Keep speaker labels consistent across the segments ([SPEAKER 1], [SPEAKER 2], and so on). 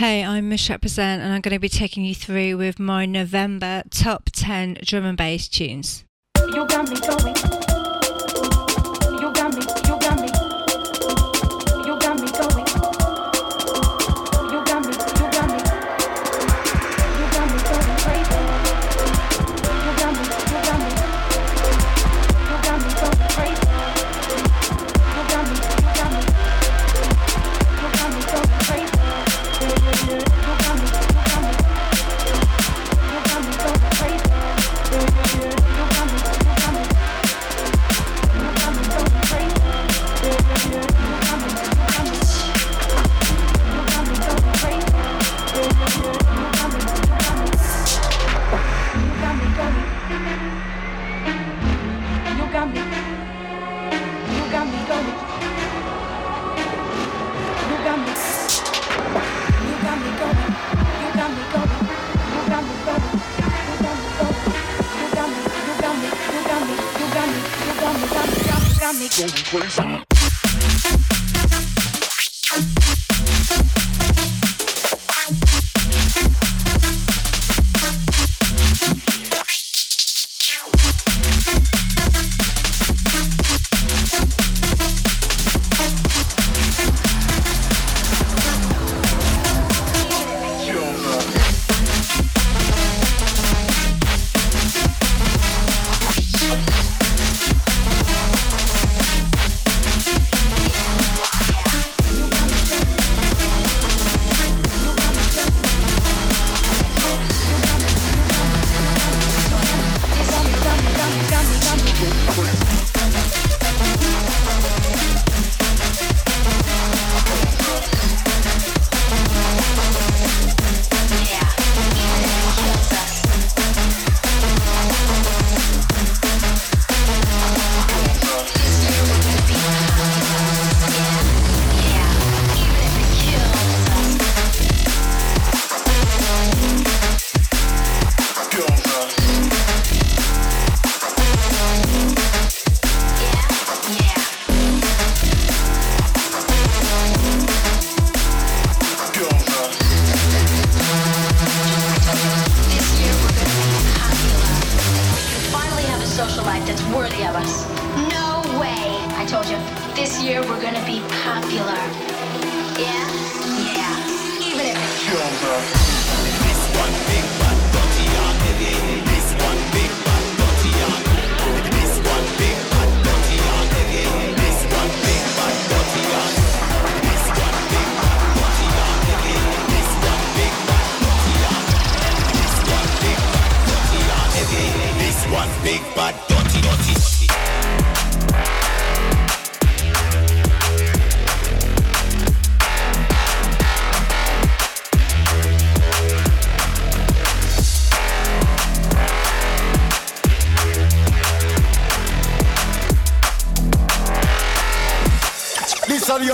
[SPEAKER 1] Hey, I'm Missrepresent, and I'm going to be taking you through with my November top 10 drum and bass tunes.
[SPEAKER 2] You this year we're going.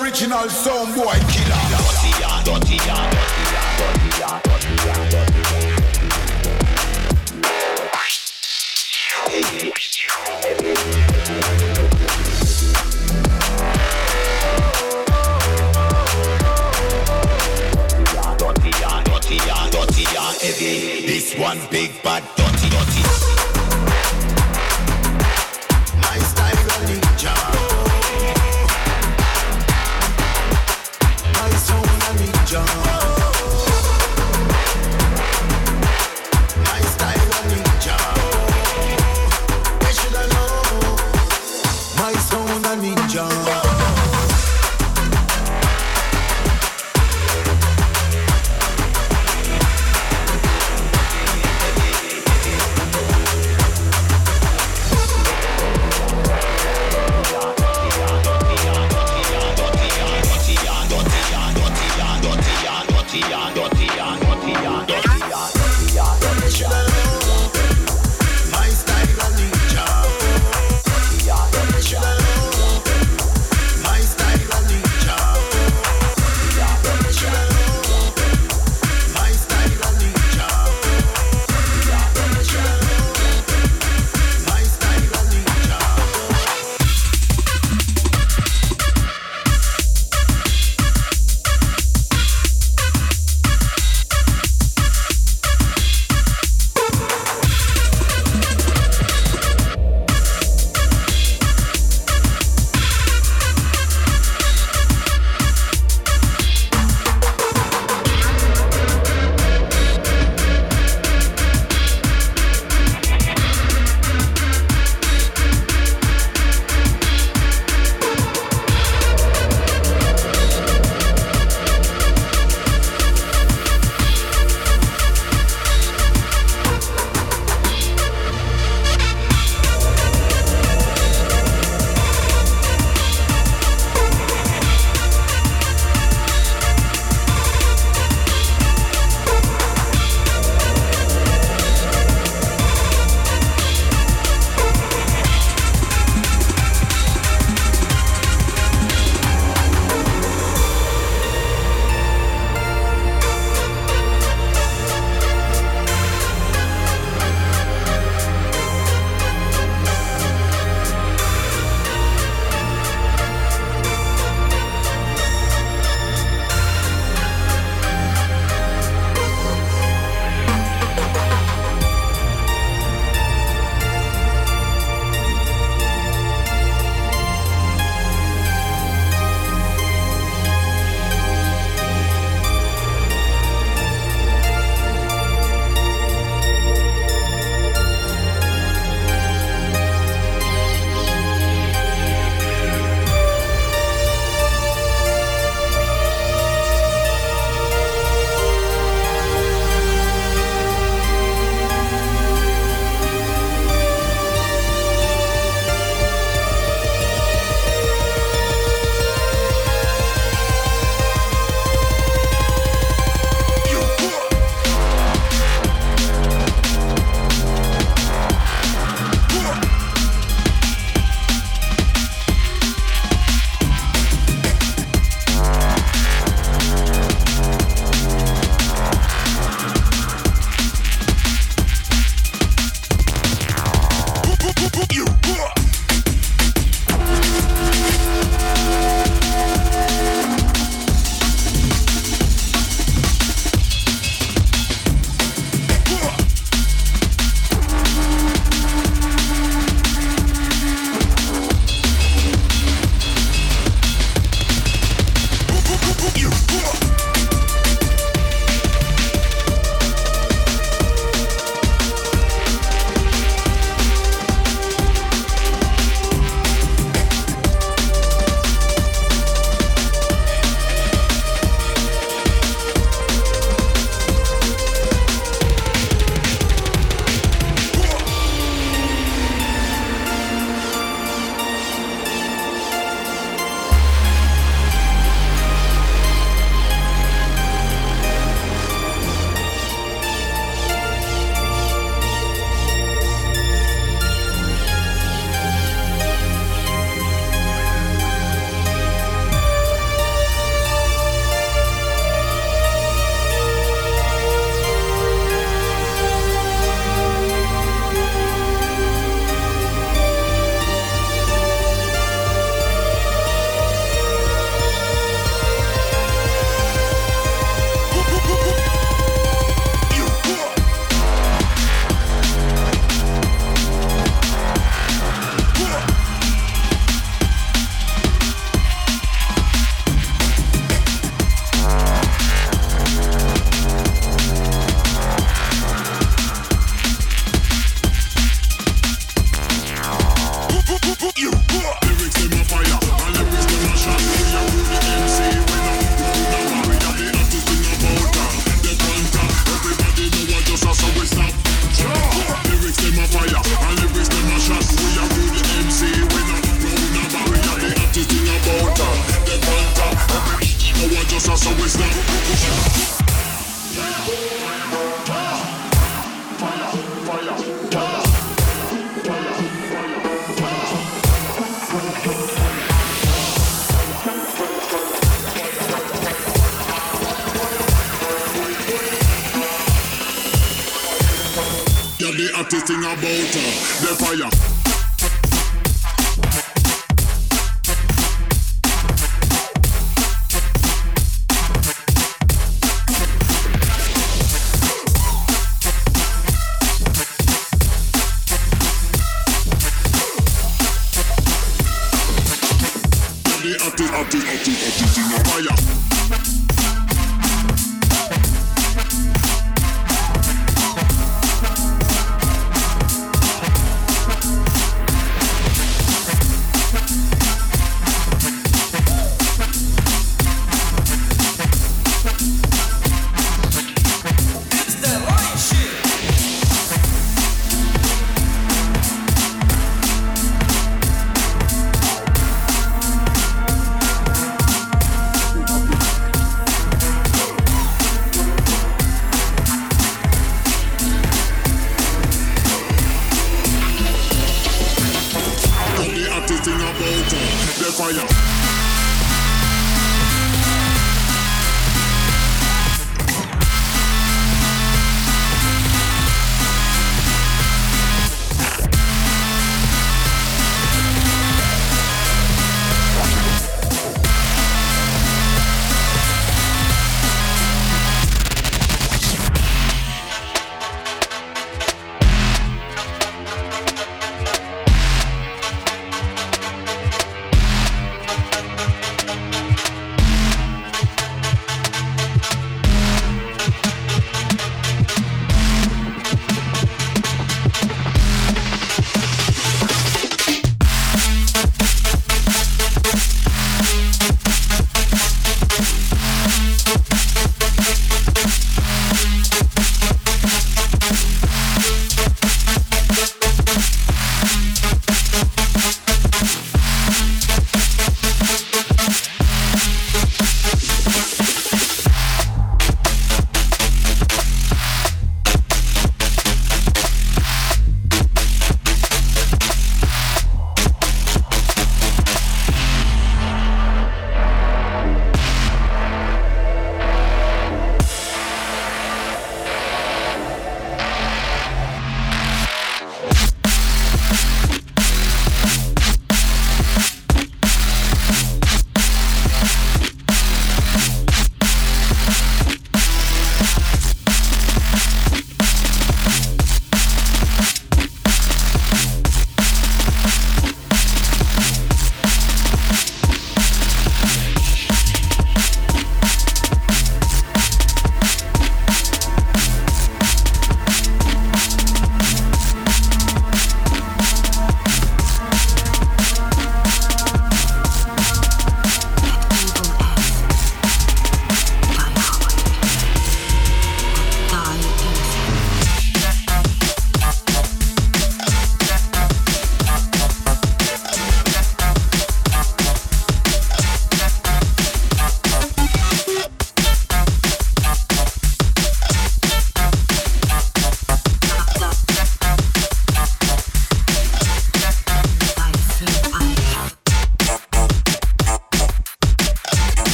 [SPEAKER 3] Original sound boy killer. Dirty dirty dirty dirty dirty This one big bad Travolta, the
[SPEAKER 4] fire. Up, up, up, up, up, up.